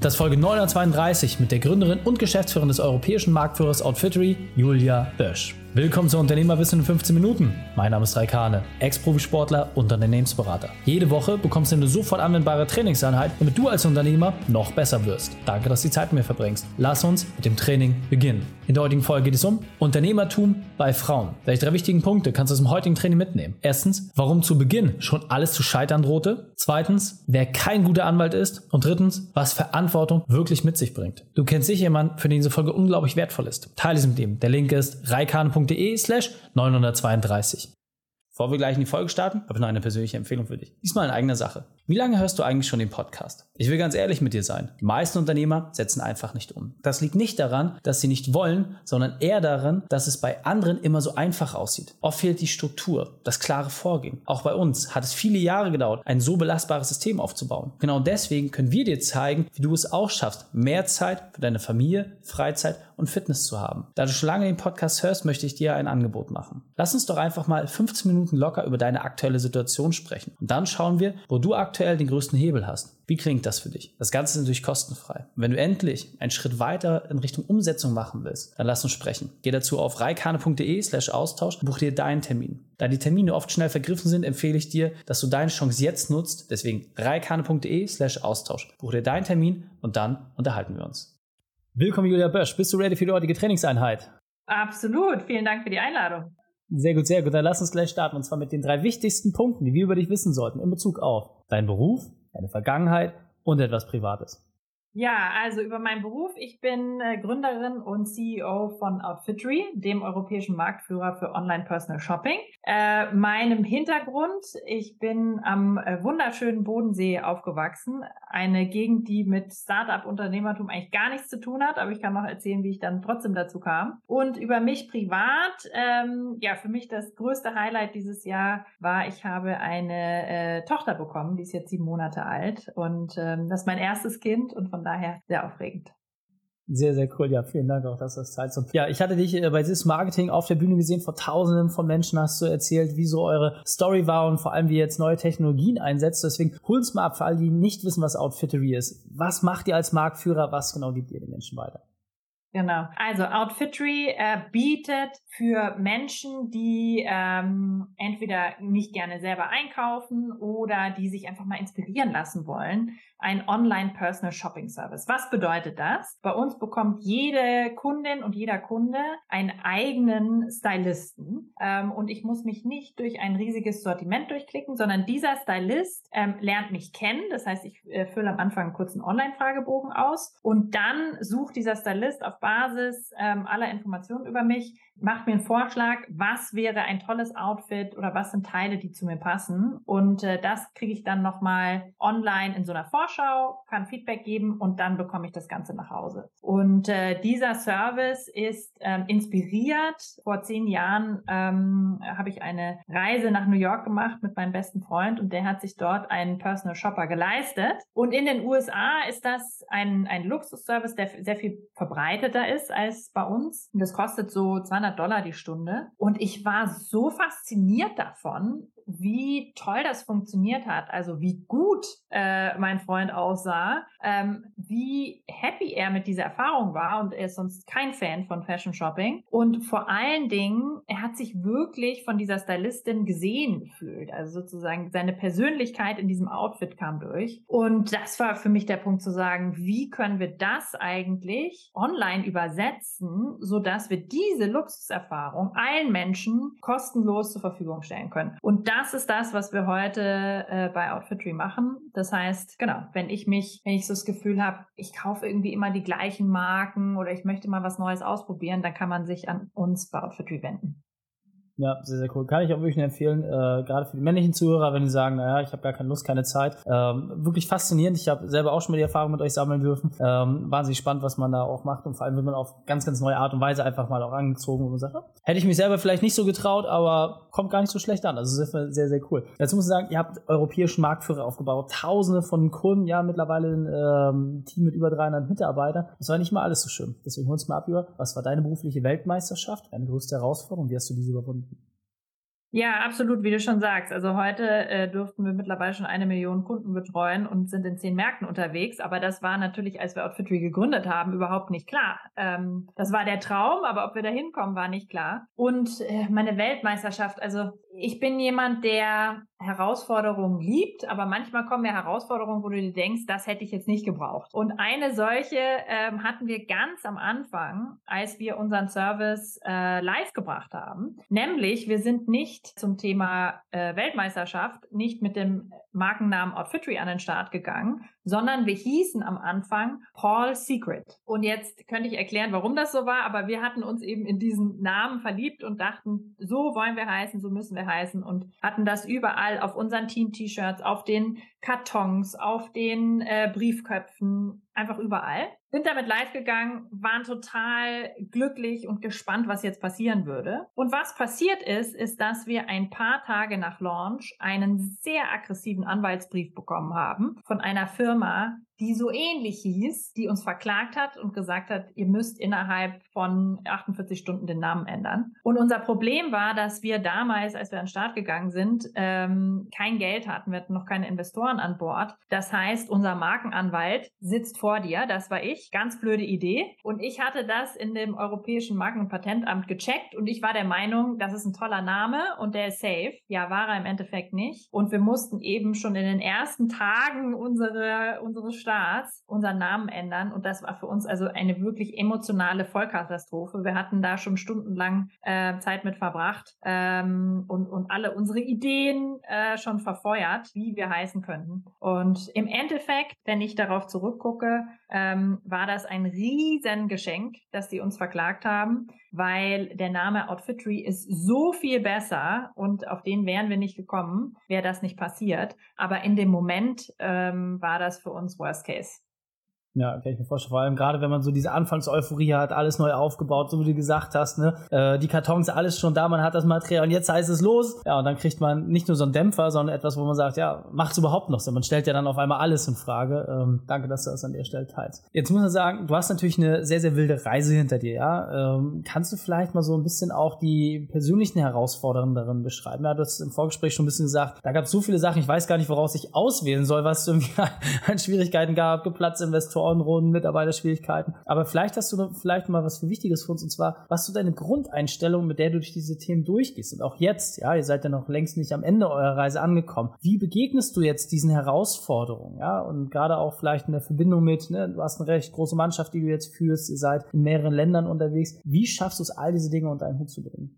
Das ist Folge 932 mit der Gründerin und Geschäftsführerin des europäischen Marktführers Outfittery, Julia Bösch. Willkommen zu Unternehmerwissen in 15 Minuten. Mein Name ist Raikane, Ex-Profisportler und Unternehmensberater. Jede Woche bekommst du eine sofort anwendbare Trainingseinheit, damit du als Unternehmer noch besser wirst. Danke, dass du die Zeit mit mir verbringst. Lass uns mit dem Training beginnen. In der heutigen Folge geht es um Unternehmertum bei Frauen. Welche drei wichtigen Punkte kannst du aus dem heutigen Training mitnehmen? Erstens, warum zu Beginn schon alles zu scheitern drohte. Zweitens, wer kein guter Anwalt ist. Und drittens, was Verantwortung wirklich mit sich bringt. Du kennst sicher jemanden, für den diese Folge unglaublich wertvoll ist. Teile sie mit ihm. Der Link ist reikane.com www.ftf.de slash 932. Bevor wir gleich in die Folge starten, habe ich noch eine persönliche Empfehlung für dich. Diesmal in eigener Sache. Wie lange hörst du eigentlich schon den Podcast? Ich will ganz ehrlich mit dir sein. Die meisten Unternehmer setzen einfach nicht um. Das liegt nicht daran, dass sie nicht wollen, sondern eher daran, dass es bei anderen immer so einfach aussieht. Oft fehlt die Struktur, das klare Vorgehen. Auch bei uns hat es viele Jahre gedauert, ein so belastbares System aufzubauen. Genau deswegen können wir dir zeigen, wie du es auch schaffst, mehr Zeit für deine Familie, Freizeit und Fitness zu haben. Da du schon lange den Podcast hörst, möchte ich dir ein Angebot machen. Lass uns doch einfach mal 15 Minuten locker über deine aktuelle Situation sprechen. Und dann schauen wir, wo du aktuell den größten Hebel hast. Wie klingt das für dich? Das Ganze ist natürlich kostenfrei. Und wenn du endlich einen Schritt weiter in Richtung Umsetzung machen willst, dann lass uns sprechen. Geh dazu auf reikane.de slash Austausch und buch dir deinen Termin. Da die Termine oft schnell vergriffen sind, empfehle ich dir, dass du deine Chance jetzt nutzt. Deswegen reikane.de slash Austausch. Buch dir deinen Termin und dann unterhalten wir uns. Willkommen, Julia Bösch. Bist du ready für die heutige Trainingseinheit? Absolut. Vielen Dank für die Einladung. Sehr gut, sehr gut. Dann lass uns gleich starten. Und zwar mit den drei wichtigsten Punkten, die wir über dich wissen sollten in Bezug auf deinen Beruf, deine Vergangenheit und etwas Privates. Ja, also über meinen Beruf. Ich bin äh, Gründerin und CEO von Outfittery, dem europäischen Marktführer für Online Personal Shopping. Äh, meinem Hintergrund, ich bin am äh, wunderschönen Bodensee aufgewachsen. Eine Gegend, die mit Startup-Unternehmertum eigentlich gar nichts zu tun hat, aber ich kann noch erzählen, wie ich dann trotzdem dazu kam. Und über mich privat, ähm, ja, für mich das größte Highlight dieses Jahr war, ich habe eine äh, Tochter bekommen, die ist jetzt sieben Monate alt und ähm, das ist mein erstes Kind und von von daher sehr aufregend. Sehr, sehr cool. Ja, vielen Dank auch, dass du das teilst. Und ja, ich hatte dich äh, bei Sis Marketing auf der Bühne gesehen. Vor tausenden von Menschen hast du erzählt, wie so eure Story war und vor allem, wie ihr jetzt neue Technologien einsetzt. Deswegen hol uns mal ab für alle, die nicht wissen, was Outfittery ist. Was macht ihr als Marktführer? Was genau gibt ihr den Menschen weiter? Genau. Also Outfittery äh, bietet für Menschen, die ähm, entweder nicht gerne selber einkaufen oder die sich einfach mal inspirieren lassen wollen, ein Online Personal Shopping Service. Was bedeutet das? Bei uns bekommt jede Kundin und jeder Kunde einen eigenen Stylisten ähm, und ich muss mich nicht durch ein riesiges Sortiment durchklicken, sondern dieser Stylist ähm, lernt mich kennen. Das heißt, ich äh, fülle am Anfang einen kurzen Online-Fragebogen aus und dann sucht dieser Stylist auf Basis ähm, aller Informationen über mich macht mir einen Vorschlag, was wäre ein tolles Outfit oder was sind Teile, die zu mir passen. Und äh, das kriege ich dann nochmal online in so einer Vorschau, kann Feedback geben und dann bekomme ich das Ganze nach Hause. Und äh, dieser Service ist ähm, inspiriert. Vor zehn Jahren ähm, habe ich eine Reise nach New York gemacht mit meinem besten Freund und der hat sich dort einen Personal Shopper geleistet. Und in den USA ist das ein, ein Luxusservice, der sehr viel verbreiteter ist als bei uns. Und das kostet so 200 200 Dollar die Stunde. Und ich war so fasziniert davon, wie toll das funktioniert hat, also wie gut äh, mein Freund aussah, ähm, wie happy er mit dieser Erfahrung war. Und er ist sonst kein Fan von Fashion Shopping. Und vor allen Dingen, er hat sich wirklich von dieser Stylistin gesehen gefühlt, also sozusagen seine Persönlichkeit in diesem Outfit kam durch. Und das war für mich der Punkt zu sagen, wie können wir das eigentlich online übersetzen, so dass wir diese Luxuserfahrung allen Menschen kostenlos zur Verfügung stellen können? Und das ist das, was wir heute äh, bei Outfitry machen. Das heißt, genau, wenn ich mich, wenn ich so das Gefühl habe, ich kaufe irgendwie immer die gleichen Marken oder ich möchte mal was Neues ausprobieren, dann kann man sich an uns bei Outfitry wenden. Ja, sehr, sehr cool. Kann ich auch wirklich empfehlen, äh, gerade für die männlichen Zuhörer, wenn die sagen, naja, ich habe gar keine Lust, keine Zeit. Ähm, wirklich faszinierend. Ich habe selber auch schon mal die Erfahrung mit euch sammeln dürfen. Ähm, wahnsinnig spannend, was man da auch macht und vor allem wird man auf ganz, ganz neue Art und Weise einfach mal auch angezogen, man sagt, oh, hätte ich mich selber vielleicht nicht so getraut, aber kommt gar nicht so schlecht an. Also sehr, sehr, sehr cool. Dazu muss ich sagen, ihr habt europäischen Marktführer aufgebaut, tausende von Kunden, ja, mittlerweile ein ähm, Team mit über 300 Mitarbeitern. Das war nicht mal alles so schön. Deswegen hol uns mal ab über, was war deine berufliche Weltmeisterschaft, deine größte Herausforderung, wie hast du diese überwunden? Ja, absolut, wie du schon sagst. Also heute äh, durften wir mittlerweile schon eine Million Kunden betreuen und sind in zehn Märkten unterwegs. Aber das war natürlich, als wir Outfitry gegründet haben, überhaupt nicht klar. Ähm, das war der Traum, aber ob wir da hinkommen, war nicht klar. Und äh, meine Weltmeisterschaft, also ich bin jemand, der Herausforderungen liebt, aber manchmal kommen ja Herausforderungen, wo du dir denkst, das hätte ich jetzt nicht gebraucht. Und eine solche ähm, hatten wir ganz am Anfang, als wir unseren Service äh, live gebracht haben. Nämlich, wir sind nicht zum Thema äh, Weltmeisterschaft, nicht mit dem Markennamen Outfitry an den Start gegangen, sondern wir hießen am Anfang Paul Secret. Und jetzt könnte ich erklären, warum das so war, aber wir hatten uns eben in diesen Namen verliebt und dachten, so wollen wir heißen, so müssen wir heißen und hatten das überall auf unseren Team-T-Shirts, auf den Kartons, auf den äh, Briefköpfen, einfach überall. Sind damit live gegangen, waren total glücklich und gespannt, was jetzt passieren würde. Und was passiert ist, ist, dass wir ein paar Tage nach Launch einen sehr aggressiven Anwaltsbrief bekommen haben von einer Firma, die so ähnlich hieß, die uns verklagt hat und gesagt hat, ihr müsst innerhalb von 48 Stunden den Namen ändern. Und unser Problem war, dass wir damals, als wir an den Start gegangen sind, ähm, kein Geld hatten. Wir hatten noch keine Investoren an Bord. Das heißt, unser Markenanwalt sitzt vor dir, das war ich. Ganz blöde Idee. Und ich hatte das in dem Europäischen Marken- und Patentamt gecheckt und ich war der Meinung, das ist ein toller Name und der ist safe. Ja, war er im Endeffekt nicht. Und wir mussten eben schon in den ersten Tagen unsere, unsere Starts unseren Namen ändern und das war für uns also eine wirklich emotionale Vollkatastrophe. Wir hatten da schon stundenlang äh, Zeit mit verbracht ähm, und, und alle unsere Ideen äh, schon verfeuert, wie wir heißen könnten. Und im Endeffekt, wenn ich darauf zurückgucke, ähm, war das ein riesen Geschenk, dass sie uns verklagt haben, weil der Name Outfitry ist so viel besser und auf den wären wir nicht gekommen, wäre das nicht passiert. Aber in dem Moment ähm, war das für uns Worst Case. Ja, kann ich mir vorstellen. Vor allem gerade, wenn man so diese Anfangseuphorie hat, alles neu aufgebaut, so wie du gesagt hast, ne? Äh, die Kartons, alles schon da, man hat das Material und jetzt heißt es los. Ja, und dann kriegt man nicht nur so einen Dämpfer, sondern etwas, wo man sagt, ja, macht es überhaupt noch Sinn? Man stellt ja dann auf einmal alles in Frage. Ähm, danke, dass du das an der Stelle teilst. Jetzt muss man sagen, du hast natürlich eine sehr, sehr wilde Reise hinter dir, ja? Ähm, kannst du vielleicht mal so ein bisschen auch die persönlichen Herausforderungen darin beschreiben? Ja, du hast im Vorgespräch schon ein bisschen gesagt, da gab es so viele Sachen, ich weiß gar nicht, woraus ich auswählen soll, was es irgendwie an Schwierigkeiten gab, geplatzte Investoren Investorenrunden, Mitarbeiterschwierigkeiten. Aber vielleicht hast du vielleicht mal was Wichtiges für uns und zwar, was du deine Grundeinstellung, mit der du durch diese Themen durchgehst und auch jetzt, ja, ihr seid ja noch längst nicht am Ende eurer Reise angekommen. Wie begegnest du jetzt diesen Herausforderungen, ja, und gerade auch vielleicht in der Verbindung mit, ne, du hast eine recht große Mannschaft, die du jetzt führst, ihr seid in mehreren Ländern unterwegs. Wie schaffst du es, all diese Dinge unter einen Hut zu bringen?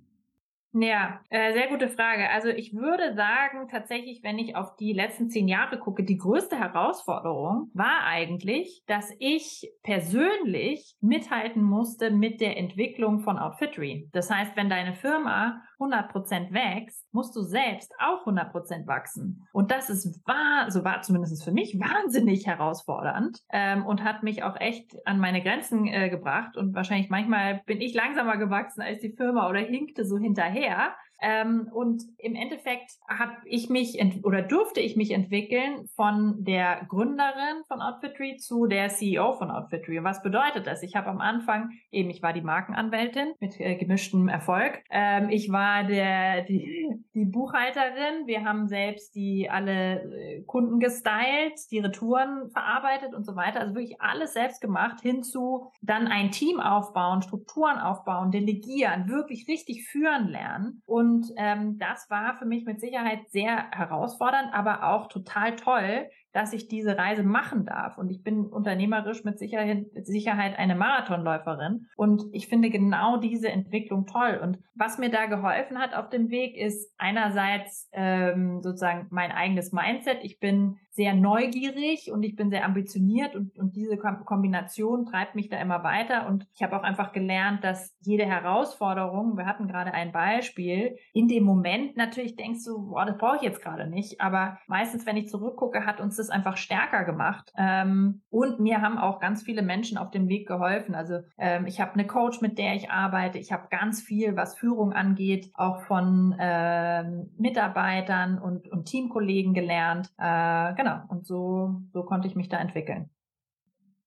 Ja, äh, sehr gute Frage. Also ich würde sagen, tatsächlich, wenn ich auf die letzten zehn Jahre gucke, die größte Herausforderung war eigentlich, dass ich persönlich mithalten musste mit der Entwicklung von Outfitry. Das heißt, wenn deine Firma 100% wächst, musst du selbst auch 100% wachsen. Und das ist wahr, so war zumindest für mich wahnsinnig herausfordernd ähm, und hat mich auch echt an meine Grenzen äh, gebracht. Und wahrscheinlich manchmal bin ich langsamer gewachsen als die Firma oder hinkte so hinterher. Ähm, und im Endeffekt habe ich mich oder durfte ich mich entwickeln von der Gründerin von Outfitry zu der CEO von Outfitry. Und was bedeutet das? Ich habe am Anfang eben, ich war die Markenanwältin mit äh, gemischtem Erfolg. Ähm, ich war der die, die Buchhalterin. Wir haben selbst die alle äh, Kunden gestylt, die Retouren verarbeitet und so weiter. Also wirklich alles selbst gemacht. Hinzu dann ein Team aufbauen, Strukturen aufbauen, delegieren, wirklich richtig führen lernen und und ähm, das war für mich mit Sicherheit sehr herausfordernd, aber auch total toll, dass ich diese Reise machen darf. Und ich bin unternehmerisch mit Sicherheit, eine Marathonläuferin. Und ich finde genau diese Entwicklung toll. Und was mir da geholfen hat auf dem Weg, ist einerseits ähm, sozusagen mein eigenes Mindset. Ich bin sehr neugierig und ich bin sehr ambitioniert und, und diese Kombination treibt mich da immer weiter. Und ich habe auch einfach gelernt, dass jede Herausforderung, wir hatten gerade ein Beispiel, in dem Moment natürlich denkst du, boah, das brauche ich jetzt gerade nicht. Aber meistens, wenn ich zurückgucke, hat uns das einfach stärker gemacht. Ähm, und mir haben auch ganz viele Menschen auf dem Weg geholfen. Also ähm, ich habe eine Coach, mit der ich arbeite. Ich habe ganz viel, was Führung angeht, auch von ähm, Mitarbeitern und, und Teamkollegen gelernt. Äh, genau, und so, so konnte ich mich da entwickeln.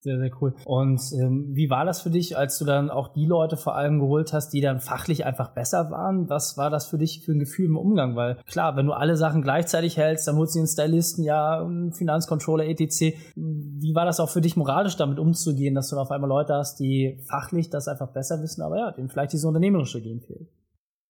Sehr, sehr cool. Und ähm, wie war das für dich, als du dann auch die Leute vor allem geholt hast, die dann fachlich einfach besser waren? Was war das für dich für ein Gefühl im Umgang? Weil klar, wenn du alle Sachen gleichzeitig hältst, dann holst du den Stylisten, ja, Finanzcontroller, etc. Wie war das auch für dich moralisch damit umzugehen, dass du auf einmal Leute hast, die fachlich das einfach besser wissen, aber ja, denen vielleicht diese unternehmerische Gehen fehlt?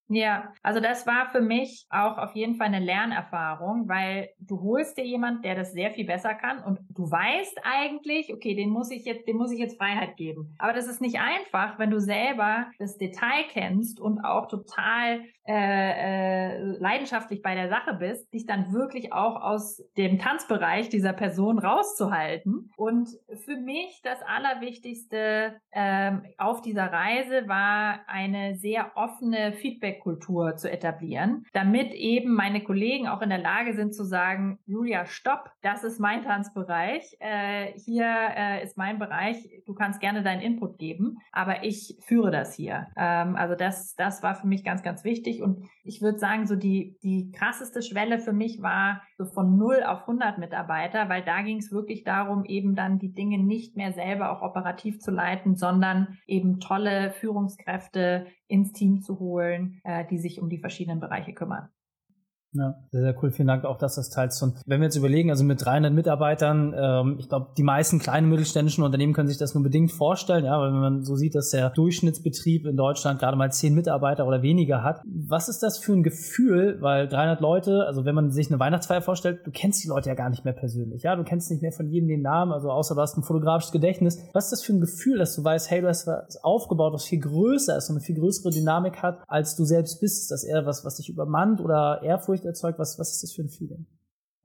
Ja, also das war für mich auch auf jeden Fall eine Lernerfahrung, weil du holst dir jemand, der das sehr viel besser kann und du weißt eigentlich, okay, den muss ich jetzt, dem muss ich jetzt Freiheit geben. Aber das ist nicht einfach, wenn du selber das Detail kennst und auch total äh, äh, leidenschaftlich bei der Sache bist, dich dann wirklich auch aus dem Tanzbereich dieser Person rauszuhalten. Und für mich das Allerwichtigste ähm, auf dieser Reise war eine sehr offene Feedback-Kultur zu etablieren, damit eben meine Kollegen auch in der Lage sind zu sagen, Julia, stopp, das ist mein Tanzbereich, äh, hier äh, ist mein Bereich, du kannst gerne deinen Input geben, aber ich führe das hier. Ähm, also das, das war für mich ganz, ganz wichtig. Und ich würde sagen, so die, die krasseste Schwelle für mich war so von 0 auf 100 Mitarbeiter, weil da ging es wirklich darum, eben dann die Dinge nicht mehr selber auch operativ zu leiten, sondern eben tolle Führungskräfte ins Team zu holen, äh, die sich um die verschiedenen Bereiche kümmern. Ja, sehr, sehr cool. Vielen Dank auch, dass das teilst. Und wenn wir jetzt überlegen, also mit 300 Mitarbeitern, ähm, ich glaube, die meisten kleinen mittelständischen Unternehmen können sich das nur bedingt vorstellen, ja, weil wenn man so sieht, dass der Durchschnittsbetrieb in Deutschland gerade mal 10 Mitarbeiter oder weniger hat. Was ist das für ein Gefühl? Weil 300 Leute, also wenn man sich eine Weihnachtsfeier vorstellt, du kennst die Leute ja gar nicht mehr persönlich, ja, du kennst nicht mehr von jedem den Namen, also außer du hast ein fotografisches Gedächtnis. Was ist das für ein Gefühl, dass du weißt, hey, du hast was aufgebaut, was viel größer ist und eine viel größere Dynamik hat, als du selbst bist? dass eher was, was dich übermannt oder Ehrfurcht erzeugt? Was, was ist das für ein Feeling?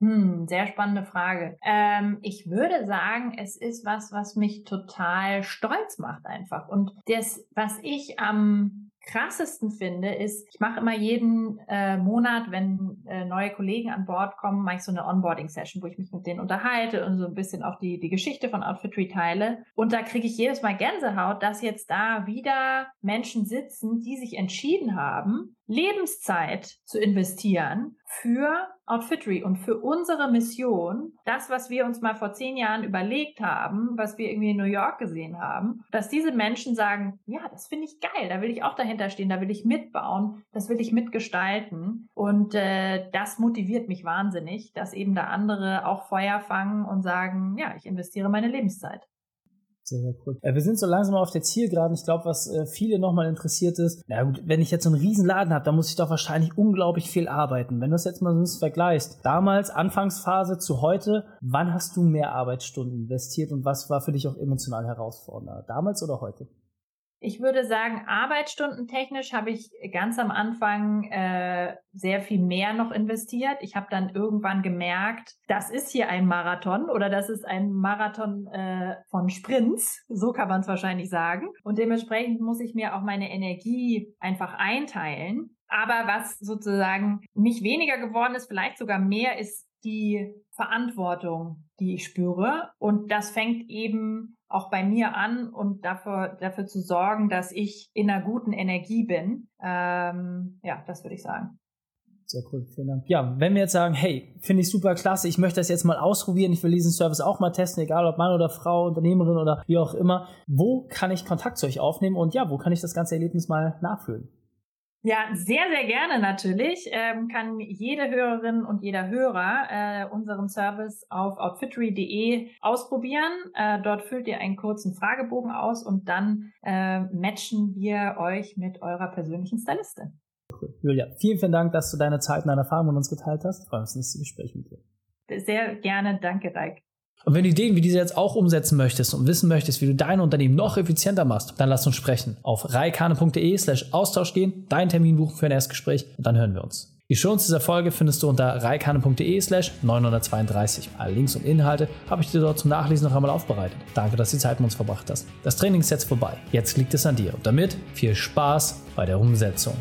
Hm, sehr spannende Frage. Ähm, ich würde sagen, es ist was, was mich total stolz macht einfach. Und das, was ich am krassesten finde, ist, ich mache immer jeden äh, Monat, wenn äh, neue Kollegen an Bord kommen, mache ich so eine Onboarding-Session, wo ich mich mit denen unterhalte und so ein bisschen auch die, die Geschichte von Outfitry teile. Und da kriege ich jedes Mal Gänsehaut, dass jetzt da wieder Menschen sitzen, die sich entschieden haben, Lebenszeit zu investieren für Outfitry und für unsere Mission, das, was wir uns mal vor zehn Jahren überlegt haben, was wir irgendwie in New York gesehen haben, dass diese Menschen sagen, ja, das finde ich geil, da will ich auch dahinter stehen, da will ich mitbauen, das will ich mitgestalten. Und äh, das motiviert mich wahnsinnig, dass eben da andere auch Feuer fangen und sagen, ja, ich investiere meine Lebenszeit. Sehr, sehr cool. Äh, wir sind so langsam auf der Zielgeraden. Ich glaube, was äh, viele nochmal interessiert ist, na gut, wenn ich jetzt so einen riesen Laden habe, dann muss ich doch wahrscheinlich unglaublich viel arbeiten. Wenn du das jetzt mal so ein bisschen vergleichst, damals, Anfangsphase zu heute, wann hast du mehr Arbeitsstunden investiert und was war für dich auch emotional herausfordernder? Damals oder heute? Ich würde sagen, arbeitsstundentechnisch habe ich ganz am Anfang äh, sehr viel mehr noch investiert. Ich habe dann irgendwann gemerkt, das ist hier ein Marathon oder das ist ein Marathon äh, von Sprints, so kann man es wahrscheinlich sagen. Und dementsprechend muss ich mir auch meine Energie einfach einteilen. Aber was sozusagen nicht weniger geworden ist, vielleicht sogar mehr, ist die Verantwortung, die ich spüre. Und das fängt eben auch bei mir an und dafür, dafür zu sorgen, dass ich in einer guten Energie bin. Ähm, ja, das würde ich sagen. Sehr cool, vielen Dank. Ja, wenn wir jetzt sagen, hey, finde ich super klasse, ich möchte das jetzt mal ausprobieren, ich will diesen Service auch mal testen, egal ob Mann oder Frau, Unternehmerin oder wie auch immer, wo kann ich Kontakt zu euch aufnehmen und ja, wo kann ich das ganze Erlebnis mal nachfühlen? Ja, sehr, sehr gerne natürlich. Ähm, kann jede Hörerin und jeder Hörer äh, unseren Service auf outfittery.de ausprobieren. Äh, dort füllt ihr einen kurzen Fragebogen aus und dann äh, matchen wir euch mit eurer persönlichen Stylistin. Julia, vielen, vielen Dank, dass du deine Zeit und deine Erfahrungen mit uns geteilt hast. Ich freue mich auf das nächste Gespräch mit dir. Sehr gerne. Danke, Reik. Und wenn du Ideen wie diese jetzt auch umsetzen möchtest und wissen möchtest, wie du dein Unternehmen noch effizienter machst, dann lass uns sprechen. Auf reikane.de slash Austausch gehen, deinen Termin buchen für ein Erstgespräch und dann hören wir uns. Die Shownotes dieser Folge findest du unter reikane.de slash 932. Alle Links und Inhalte habe ich dir dort zum Nachlesen noch einmal aufbereitet. Danke, dass du die Zeit mit uns verbracht hast. Das Training ist jetzt vorbei. Jetzt liegt es an dir und damit viel Spaß bei der Umsetzung.